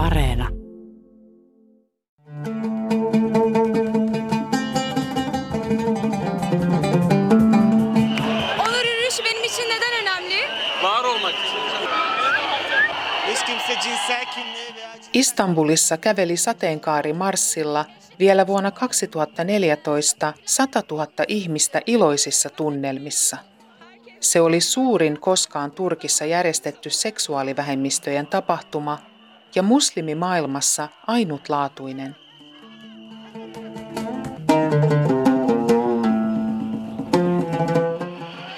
Areena. Onur yürüyüşü benim için neden önemli? Var olmak için. Hiç kimse cinsel kimliği veya Istanbulissa käveli sateenkaari Marssilla vielä vuonna 2014 100 000 ihmistä iloisissa tunnelmissa. Se oli suurin koskaan Turkissa järjestetty seksuaalivähemmistöjen tapahtuma ja muslimimaailmassa ainutlaatuinen.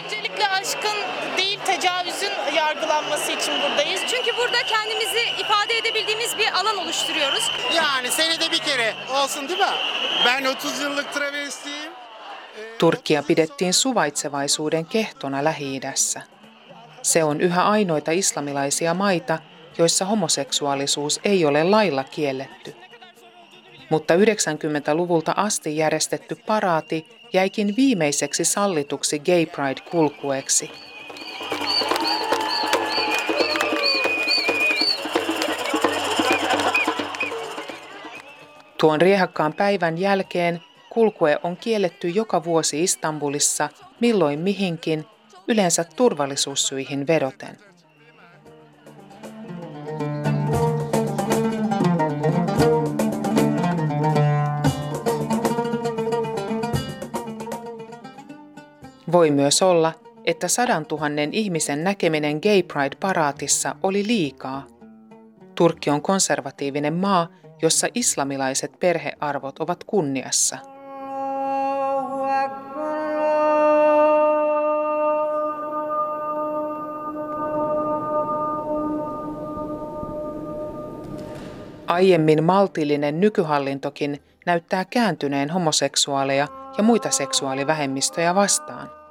Öncelikle aşkın değil tecavüzün yargılanması için buradayız. Çünkü burada kendimizi ifade edebildiğimiz bir alan oluşturuyoruz. Yani senede bir kere olsun değil mi? Ben 30 yıllık travestiyim. Turkkia pidettiin suvaitsevaisuuden kehtona Lähi-idässä. Se on yhä ainoita islamilaisia maita, joissa homoseksuaalisuus ei ole lailla kielletty. Mutta 90-luvulta asti järjestetty paraati jäikin viimeiseksi sallituksi Gay Pride-kulkueeksi. Tuon riehakkaan päivän jälkeen kulkue on kielletty joka vuosi Istanbulissa milloin mihinkin, yleensä turvallisuussyihin vedoten. Voi myös olla, että sadan tuhannen ihmisen näkeminen Gay Pride-paraatissa oli liikaa. Turkki on konservatiivinen maa, jossa islamilaiset perhearvot ovat kunniassa. Aiemmin maltillinen nykyhallintokin näyttää kääntyneen homoseksuaaleja ja muita seksuaalivähemmistöjä vastaan.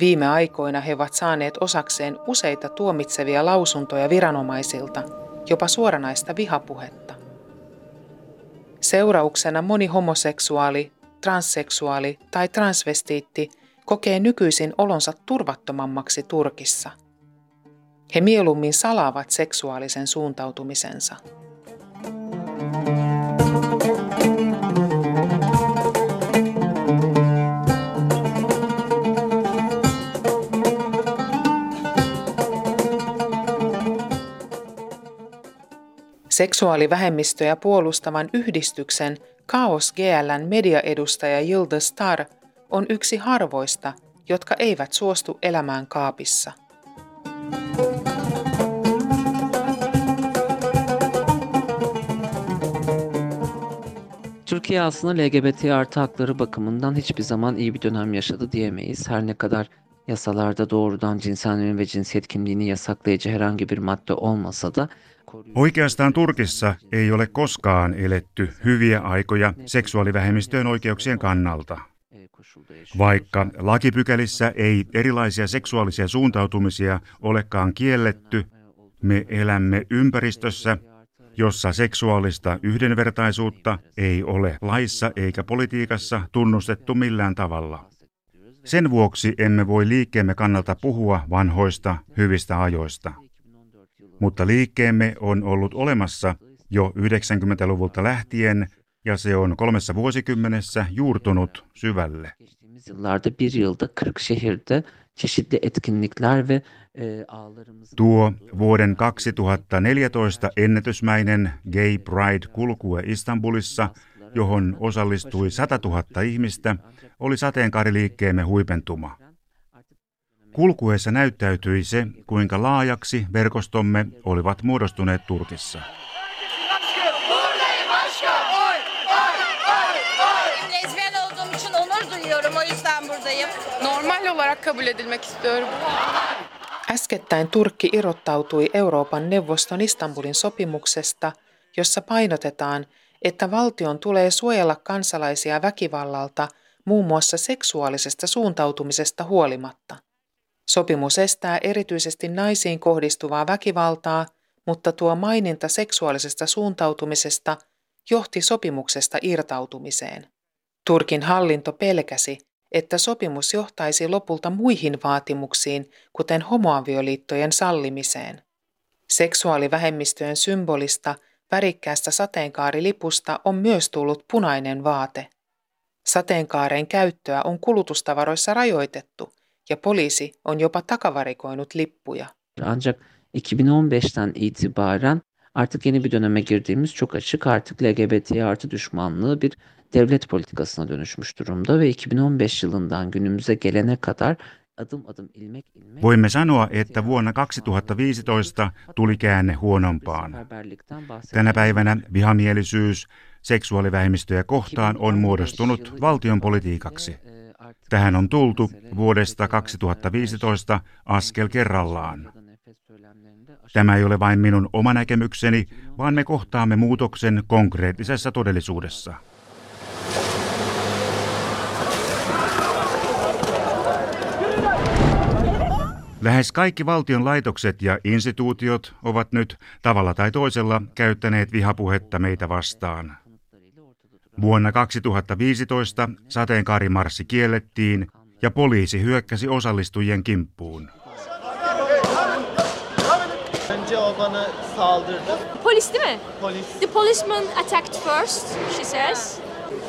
Viime aikoina he ovat saaneet osakseen useita tuomitsevia lausuntoja viranomaisilta, jopa suoranaista vihapuhetta. Seurauksena moni homoseksuaali, transseksuaali tai transvestiitti kokee nykyisin olonsa turvattomammaksi Turkissa. He mieluummin salaavat seksuaalisen suuntautumisensa. Seksuaalivähemmistöjä puolustavan yhdistyksen Kaos GLn mediaedustaja Yildiz Star on yksi harvoista, jotka eivät suostu elämään kaapissa. Türkiye aslında LGBT artı hakları bakımından hiçbir zaman iyi bir dönem yaşadı diyemeyiz. Her ne kadar yasalarda doğrudan cinsel yönelim ve cinsiyet kimliğini yasaklayıcı herhangi bir madde olmasa da Oikeastaan Turkissa ei ole koskaan eletty hyviä aikoja seksuaalivähemmistöjen oikeuksien kannalta. Vaikka lakipykälissä ei erilaisia seksuaalisia suuntautumisia olekaan kielletty, me elämme ympäristössä, jossa seksuaalista yhdenvertaisuutta ei ole laissa eikä politiikassa tunnustettu millään tavalla. Sen vuoksi emme voi liikkeemme kannalta puhua vanhoista, hyvistä ajoista. Mutta liikkeemme on ollut olemassa jo 90-luvulta lähtien ja se on kolmessa vuosikymmenessä juurtunut syvälle. geçtiğimiz yıllarda bir yılda 40 şehirde çeşitli etkinlikler ve e, Tuo vuoden 2014 ennätysmäinen Gay Pride-kulkue Istanbulissa, johon osallistui 100 000 ihmistä, oli sateenkaariliikkeemme huipentuma. Kulkueessa näyttäytyi se, kuinka laajaksi verkostomme olivat muodostuneet Turkissa. Lezbiyen olduğum için onur duyuyorum o yüzden buradayım. normal olarak kabul edilmek istiyorum. Äskettäin Turkki irrottautui Euroopan neuvoston Istanbulin sopimuksesta, jossa painotetaan, että valtion tulee suojella kansalaisia väkivallalta muun muassa seksuaalisesta suuntautumisesta huolimatta. Sopimus estää erityisesti naisiin kohdistuvaa väkivaltaa, mutta tuo maininta seksuaalisesta suuntautumisesta johti sopimuksesta irtautumiseen. Turkin hallinto pelkäsi, että sopimus johtaisi lopulta muihin vaatimuksiin, kuten homoavioliittojen sallimiseen. Seksuaalivähemmistöjen symbolista värikkäästä sateenkaarilipusta on myös tullut punainen vaate. Sateenkaaren käyttöä on kulutustavaroissa rajoitettu ja poliisi on jopa takavarikoinut lippuja. Ancak 2015'ten itibaren artık yeni bir döneme girdiğimiz çok açık. Artık LGBT artı düşmanlığı bir devlet politikasına dönüşmüş durumda ve 2015 yılından günümüze gelene kadar adım adım ilmek ilmek Voimme sanoa, että vuonna 2015 tuli käänne huonompaan. Tänä päivänä vihamielisyys seksuaalivähemmistöjä kohtaan on muodostunut valtion politiikaksi. Tähän on tultu vuodesta 2015 askel kerrallaan. Tämä ei ole vain minun oma näkemykseni, vaan me kohtaamme muutoksen konkreettisessa todellisuudessa. Lähes kaikki valtion laitokset ja instituutiot ovat nyt tavalla tai toisella käyttäneet vihapuhetta meitä vastaan. Vuonna 2015 sateenkaarimarssi kiellettiin ja poliisi hyökkäsi osallistujien kimppuun. Önce o bana saldırdı. Polis değil mi? Polis. The policeman attacked first, she says.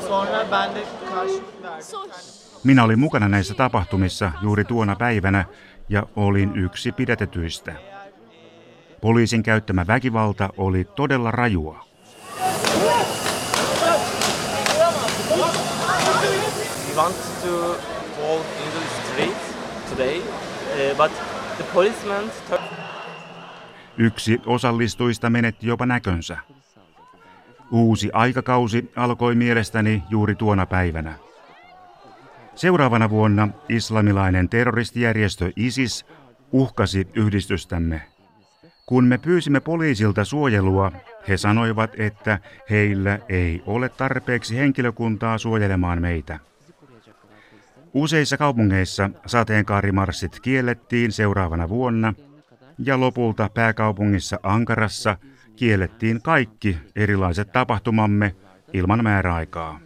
Sonra ben de karşılık verdim. So Minä olin mukana näissä tapahtumissa juuri tuona päivänä ja olin yksi pidätetyistä. Poliisin käyttämä väkivalta oli todella rajua. We want to walk in the street today, uh, but the policeman Yksi osallistujista menetti jopa näkönsä. Uusi aikakausi alkoi mielestäni juuri tuona päivänä. Seuraavana vuonna islamilainen terroristijärjestö ISIS uhkasi yhdistystämme. Kun me pyysimme poliisilta suojelua, he sanoivat, että heillä ei ole tarpeeksi henkilökuntaa suojelemaan meitä. Useissa kaupungeissa sateenkaarimarssit kiellettiin seuraavana vuonna ja lopulta pääkaupungissa Ankarassa kiellettiin kaikki erilaiset tapahtumamme ilman määräaikaa.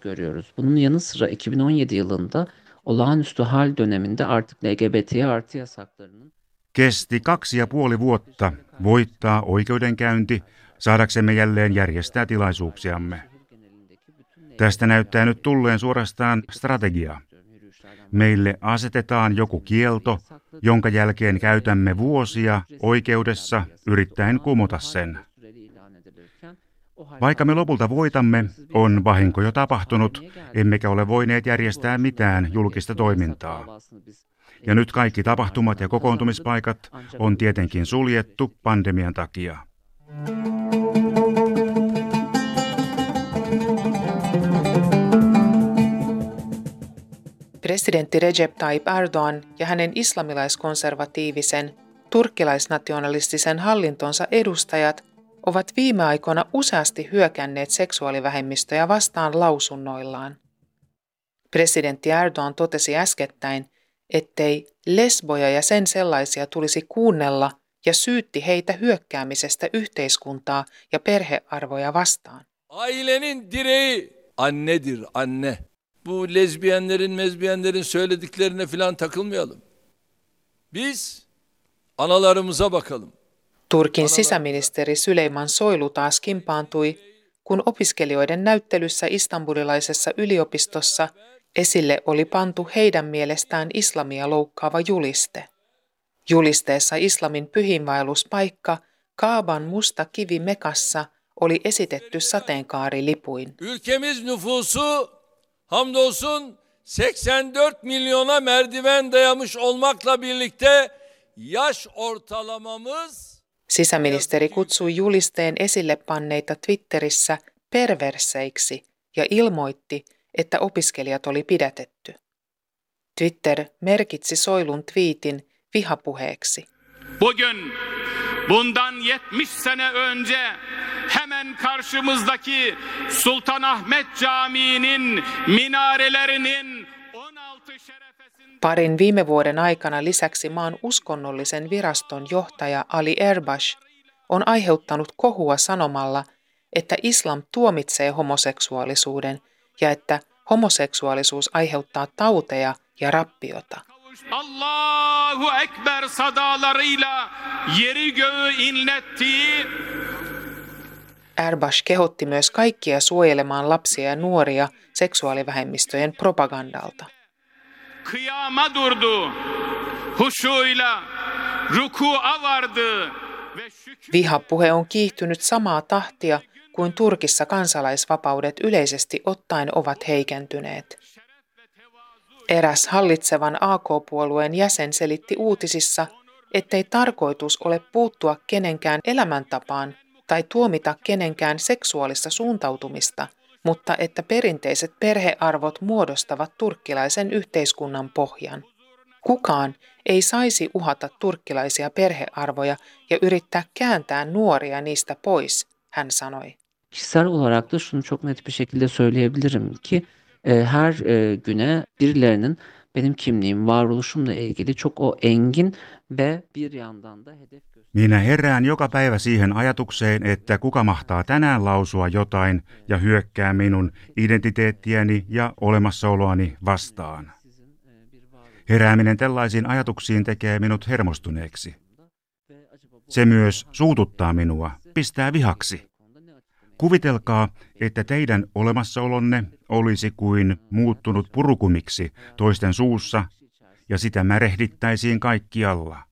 görüyoruz. Bunun yanı sıra 2017 yılında olağanüstü hal döneminde artık LGBT artı yasaklarının Kesti kaksi ja puoli vuotta voittaa oikeudenkäynti saadaksemme jälleen järjestää tilaisuuksiamme. Tästä näyttää nyt tulleen suorastaan strategia. Meille asetetaan joku kielto, jonka jälkeen käytämme vuosia oikeudessa yrittäen kumota sen. Vaikka me lopulta voitamme, on vahinko jo tapahtunut, emmekä ole voineet järjestää mitään julkista toimintaa. Ja nyt kaikki tapahtumat ja kokoontumispaikat on tietenkin suljettu pandemian takia. Presidentti Recep Tayyip Erdoğan ja hänen islamilaiskonservatiivisen, turkkilaisnationalistisen hallintonsa edustajat ovat viime aikoina useasti hyökänneet seksuaalivähemmistöjä vastaan lausunnoillaan. Presidentti Erdoğan totesi äskettäin, ettei lesboja ja sen sellaisia tulisi kuunnella ja syytti heitä hyökkäämisestä yhteiskuntaa ja perhearvoja vastaan. Ailenin direği annedir anne. Bu lezbiyenlerin mezbiyenlerin söylediklerine filan takılmayalım. Biz analarımıza bakalım. Turkin sisäministeri Süleyman Soilu taas kimpaantui, kun opiskelijoiden näyttelyssä istanbulilaisessa yliopistossa esille oli pantu heidän mielestään islamia loukkaava juliste. Julisteessa islamin pyhinvaelluspaikka Kaaban musta kivi Mekassa oli esitetty sateenkaarilipuin. Ülkemiz nüfusu hamdolsun 84 milyona merdiven dayamış olmakla birlikte yaş ortalamamız Sisäministeri kutsui julisteen esille panneita Twitterissä perverseiksi ja ilmoitti, että opiskelijat oli pidätetty. Twitter merkitsi Soilun twiitin vihapuheeksi. Bugün bundan 70 sene önce hemen karşımızdaki Sultanahmet Camii'nin minarelerinin 16 şerefesinde Parin viime vuoden aikana lisäksi maan uskonnollisen viraston johtaja Ali Erbash on aiheuttanut kohua sanomalla, että islam tuomitsee homoseksuaalisuuden ja että homoseksuaalisuus aiheuttaa tauteja ja rappiota. Allahu Ekber sadalarıyla yeri göğü inlettiği Erbash kehotti myös kaikkia suojelemaan lapsia ja nuoria seksuaalivähemmistöjen propagandalta. Kıyama durdu, huşuyla ruku'a vardı ve Vihapuhe on kiihtynyt samaa tahtia kuin Turkissa kansalaisvapaudet yleisesti ottaen ovat heikentyneet. Eräs hallitsevan AK-puolueen jäsen selitti uutisissa, ettei tarkoitus ole puuttua kenenkään elämäntapaan tai tuomita kenenkään seksuaalista suuntautumista, mutta että perinteiset perhearvot muodostavat turkkilaisen yhteiskunnan pohjan. Kukaan ei saisi uhata turkkilaisia perhearvoja ja yrittää kääntää nuoria niistä pois, hän sanoi. Kişisel olarak da şunu çok net bir şekilde söyleyebilirim ki e, her e, güne birilerinin benim kimliğim, varoluşumla ilgili çok o engin ve bir yandan da hedef Minä herään joka päivä siihen ajatukseen, että kuka mahtaa tänään lausua jotain ja hyökkää minun identiteettiäni ja olemassaoloani vastaan. Herääminen tällaisiin ajatuksiin tekee minut hermostuneeksi. Se myös suututtaa minua, pistää vihaksi. Kuvitelkaa, että teidän olemassaolonne olisi kuin muuttunut purukumiksi toisten suussa ja sitä märehdittäisiin kaikkialla.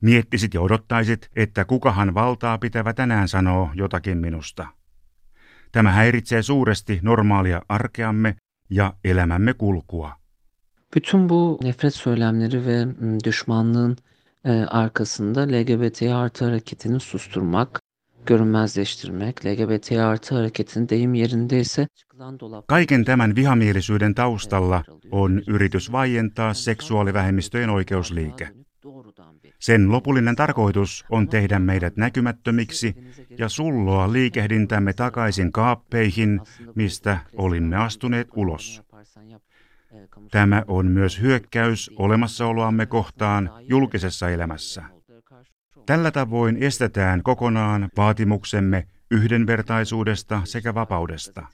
Miettisit ja odottaisit, että kukahan valtaa pitävä tänään sanoo jotakin minusta. Tämä häiritsee suuresti normaalia arkeamme ja elämämme kulkua. Bütün bu nefret söylemleri ve düşmanlığın arkasında LGBT artı hareketini susturmak, görünmezleştirmek, LGBT artı hareketin deyim yerindeyse Kaiken tämän vihamielisyyden taustalla on yritys vaientaa seksuaalivähemmistöjen oikeusliike. Sen lopullinen tarkoitus on tehdä meidät näkymättömiksi ja sulloa liikehdintämme takaisin kaappeihin, mistä olimme astuneet ulos. Tämä on myös hyökkäys olemassaoloamme kohtaan julkisessa elämässä. Tällä tavoin estetään kokonaan vaatimuksemme yhdenvertaisuudesta sekä vapaudesta.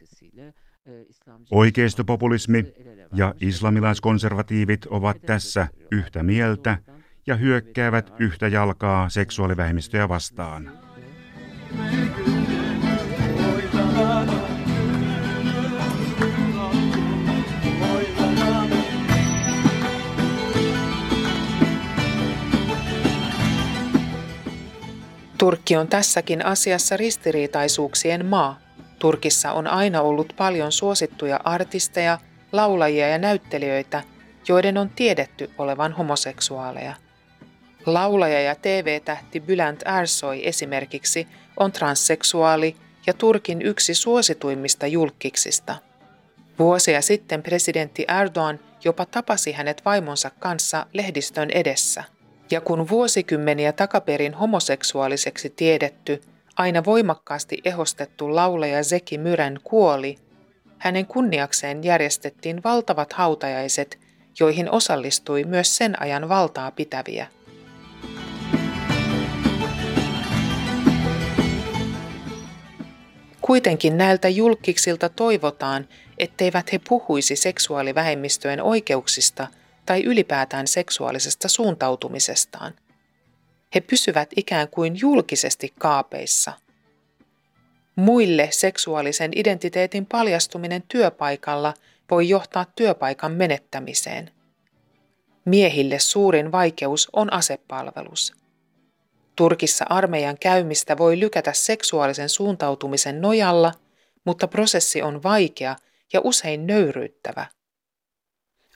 Oikeistopopulismi ja islamilaiskonservatiivit ovat tässä yhtä mieltä ja hyökkäävät yhtä jalkaa seksuaalivähemmistöjä vastaan. Turkki on tässäkin asiassa ristiriitaisuuksien maa. Turkissa on aina ollut paljon suosittuja artisteja, laulajia ja näyttelijöitä, joiden on tiedetty olevan homoseksuaaleja. Laulaja ja TV-tähti Bülent Ersoy esimerkiksi on transseksuaali ja Turkin yksi suosituimmista julkiksista. Vuosia sitten presidentti Erdogan jopa tapasi hänet vaimonsa kanssa lehdistön edessä. Ja kun vuosikymmeniä takaperin homoseksuaaliseksi tiedetty, aina voimakkaasti ehostettu laulaja Zeki Myrän kuoli, hänen kunniakseen järjestettiin valtavat hautajaiset, joihin osallistui myös sen ajan valtaa pitäviä. Kuitenkin näiltä julkiksilta toivotaan, etteivät he puhuisi seksuaalivähemmistöjen oikeuksista tai ylipäätään seksuaalisesta suuntautumisestaan. He pysyvät ikään kuin julkisesti kaapeissa. Muille seksuaalisen identiteetin paljastuminen työpaikalla voi johtaa työpaikan menettämiseen. Miehille suurin vaikeus on asepalvelus. Turkissa armeijan käymistä voi lykätä seksuaalisen suuntautumisen nojalla, mutta prosessi on vaikea ja usein nöyryyttävä.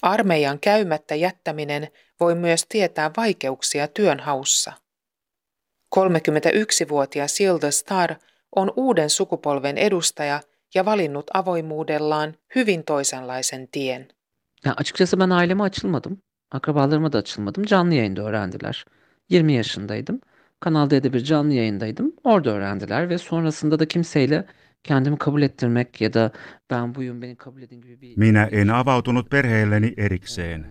Armeijan käymättä jättäminen voi myös tietää vaikeuksia työnhaussa. 31-vuotias Silda Star on uuden sukupolven edustaja ja valinnut avoimuudellaan hyvin toisenlaisen tien. Ya açıkçası ben aileme açılmadım. Akrabalarıma da açılmadım. Canlı yayında öğrendiler. 20 yaşındaydım. Kanal D'de bir canlı yayındaydım. Orada öğrendiler ve sonrasında da kimseyle kendimi kabul ettirmek ya da ben buyum beni kabul edin gibi bir... Minä en avautunut perheelleni erikseen.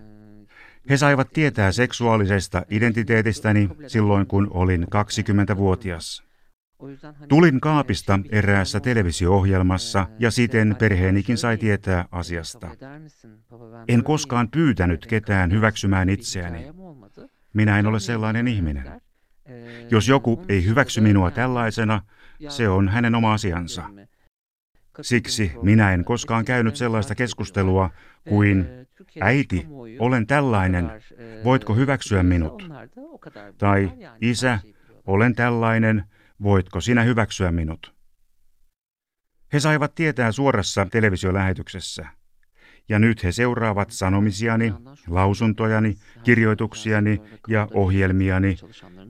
He saivat tietää seksuaalisesta identiteetistäni silloin, kun olin 20-vuotias. Tulin kaapista eräässä televisio-ohjelmassa ja siten perheenikin sai tietää asiasta. En koskaan pyytänyt ketään hyväksymään itseäni. Minä en ole sellainen ihminen. Jos joku ei hyväksy minua tällaisena, se on hänen oma asiansa. Siksi minä en koskaan käynyt sellaista keskustelua kuin, äiti, olen tällainen, voitko hyväksyä minut? Tai, isä, olen tällainen, voitko sinä hyväksyä minut? He saivat tietää suorassa televisiolähetyksessä. Ja nyt he seuraavat sanomisiani, lausuntojani, kirjoituksiani ja ohjelmiani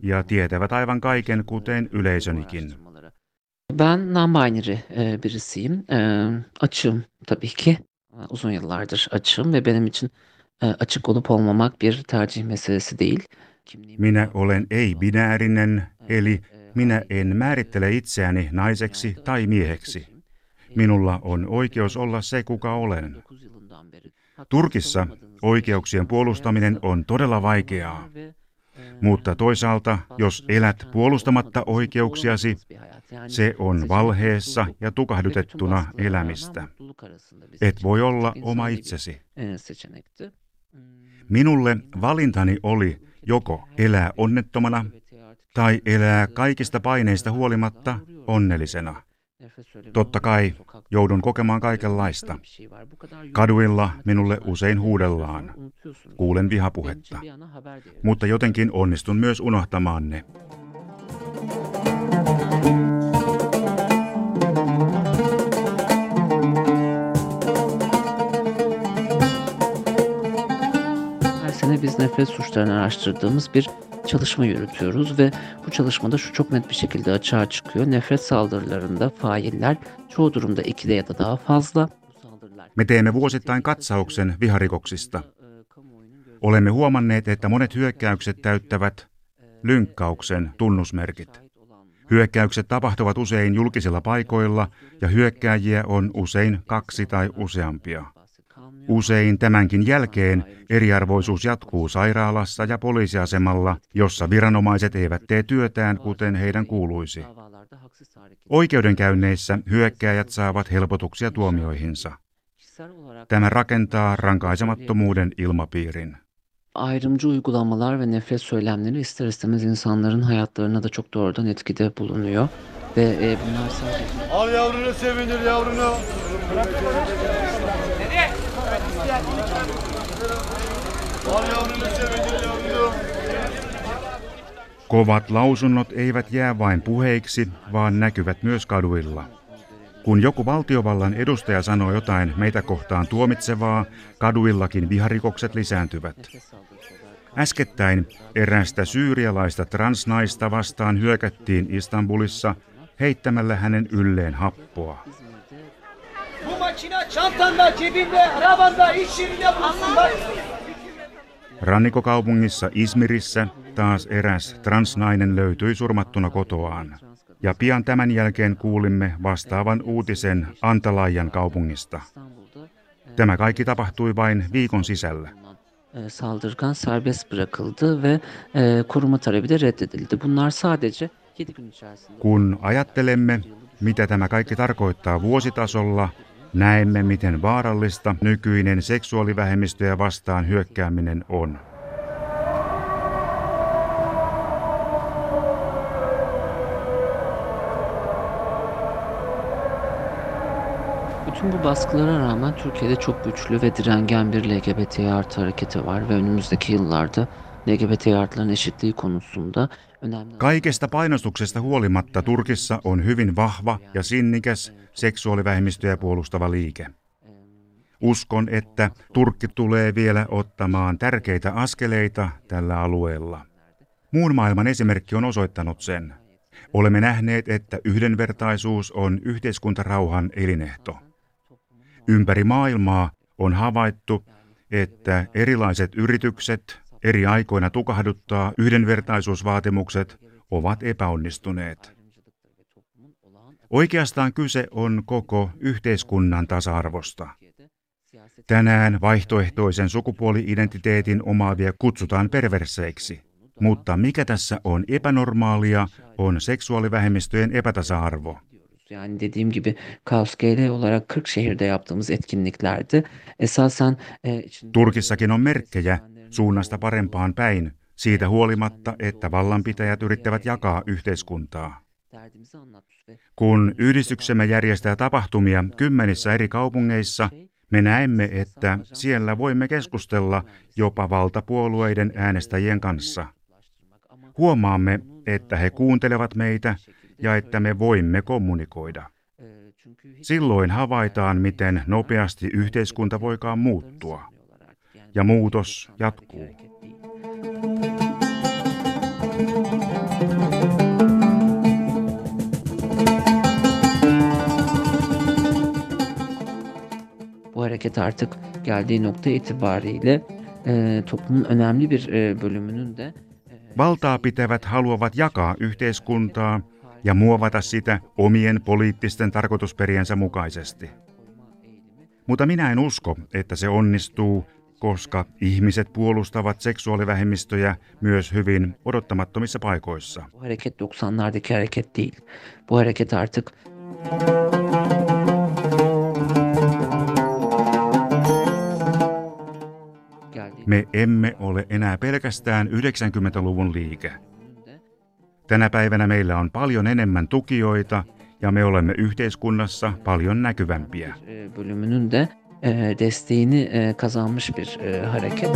ja tietävät aivan kaiken, kuten yleisönikin. Ben non-binary e, birisiyim. E, açığım tabii ki. Uzun yıllardır açığım ve benim için e, açık olup olmamak bir tercih meselesi değil. Minä olen ei-binäärinen, eli minä en määrittele itseäni naiseksi tai mieheksi. Minulla on oikeus olla se, kuka olen. Turkissa oikeuksien puolustaminen on todella vaikeaa. Mutta toisaalta, jos elät puolustamatta oikeuksiasi, se on valheessa ja tukahdutettuna elämistä. Et voi olla oma itsesi. Minulle valintani oli joko elää onnettomana tai elää kaikista paineista huolimatta onnellisena. Totta kai joudun kokemaan kaikenlaista. Kaduilla minulle usein huudellaan. Kuulen vihapuhetta. Mutta jotenkin onnistun myös unohtamaan ne. Her sene biz nefret suçlarını araştırdığımız bir çalışma yürütüyoruz ve bu çalışmada şu çok net bir şekilde açığa çıkıyor. Nefret saldırılarında failler çoğu durumda ikide ya da daha fazla. Me teemme vuosittain katsauksen viharikoksista. Olemme huomanneet, että monet hyökkäykset täyttävät lynkkauksen tunnusmerkit. Hyökkäykset tapahtuvat usein julkisilla paikoilla ja hyökkääjiä on usein kaksi tai useampia. Usein tämänkin jälkeen eriarvoisuus jatkuu sairaalassa ja poliisiasemalla, jossa viranomaiset eivät tee työtään kuten heidän kuuluisi. Oikeudenkäynneissä hyökkääjät saavat helpotuksia tuomioihinsa. Tämä rakentaa rankaisemattomuuden ilmapiirin. Ayrımcı uygulamalar ve nefret söylemleri ister istemez insanların hayatlarına da çok doğrudan etkide bulunuyor. Ve e, bunlar sadece... Al yavrunu sevindir yavrunu. Sevindir yavrunu. Kovat lausunnot eivät jää vain puheiksi, vaan näkyvät myös kaduilla. Kun joku valtiovallan edustaja sanoo jotain meitä kohtaan tuomitsevaa, kaduillakin viharikokset lisääntyvät. Äskettäin erästä syyrialaista transnaista vastaan hyökättiin Istanbulissa heittämällä hänen ylleen happoa. Bu makine çantanda, cebinde, arabanda, iş yerinde bulunsun bak. Rannikokaupungissa Izmirissä taas eräs transnainen löytyi surmattuna kotoaan. Ja pian tämän jälkeen kuulimme vastaavan uutisen Antalaijan kaupungista. Tämä kaikki tapahtui vain viikon sisällä. e, saldırgan serbest bırakıldı ve e, koruma talebi de reddedildi. Bunlar sadece 7 gün içerisinde. Kun ajattelemme, mitä tämä kaikki tarkoittaa vuositasolla, näemme, miten vaarallista nykyinen seksuaalivähemmistöjä vastaan hyökkääminen on. Bütün bu baskılara rağmen Türkiye'de çok güçlü ve direngen bir LGBT artı hareketi var ve önümüzdeki yıllarda LGBT eşitliği konusunda önemli... Kaikesta painostuksesta huolimatta Turkissa on hyvin vahva ja sinnikäs seksuaalivähemmistöjä puolustava liike. Uskon, että Turkki tulee vielä ottamaan tärkeitä askeleita tällä alueella. Muun maailman esimerkki on osoittanut sen. Olemme nähneet, että yhdenvertaisuus on yhteiskuntarauhan elinehto. Ympäri maailmaa on havaittu, että erilaiset yritykset eri aikoina tukahduttaa yhdenvertaisuusvaatimukset ovat epäonnistuneet. Oikeastaan kyse on koko yhteiskunnan tasa-arvosta. Tänään vaihtoehtoisen sukupuoli-identiteetin omaavia kutsutaan perverseiksi. Mutta mikä tässä on epänormaalia, on seksuaalivähemmistöjen epätasa-arvo. Yani dediğim gibi Kaos GL olarak 40 şehirde yaptığımız etkinliklerde esasen e, Turkissakin on merkkejä suunnasta parempaan päin, siitä huolimatta, että vallanpitäjät yrittävät jakaa yhteiskuntaa. Kun yhdistyksemme järjestää tapahtumia kymmenissä eri kaupungeissa, me näemme, että siellä voimme keskustella jopa valtapuolueiden äänestäjien kanssa. Huomaamme, että he kuuntelevat meitä ja että me voimme kommunikoida. Silloin havaitaan, miten nopeasti yhteiskunta voikaan muuttua. Ja muutos jatkuu. Bu hareket artık geldiği nokta itibariyle e, toplumun önemli bir e, bölümünün de Valtaa pitävät haluavat jakaa yhteiskuntaa ja muovata sitä omien poliittisten tarkoitusperiensä mukaisesti. Mutta minä en usko, että se onnistuu, koska ihmiset puolustavat seksuaalivähemmistöjä myös hyvin odottamattomissa paikoissa. bu hareket 90'lardaki hareket değil. Bu hareket artık Me emme ole enää pelkästään 90-luvun liike. Tänä päivänä meillä on paljon enemmän tukijoita ja me olemme yhteiskunnassa paljon näkyvämpiä. bölümünün de desteğini kazanmış bir hareket.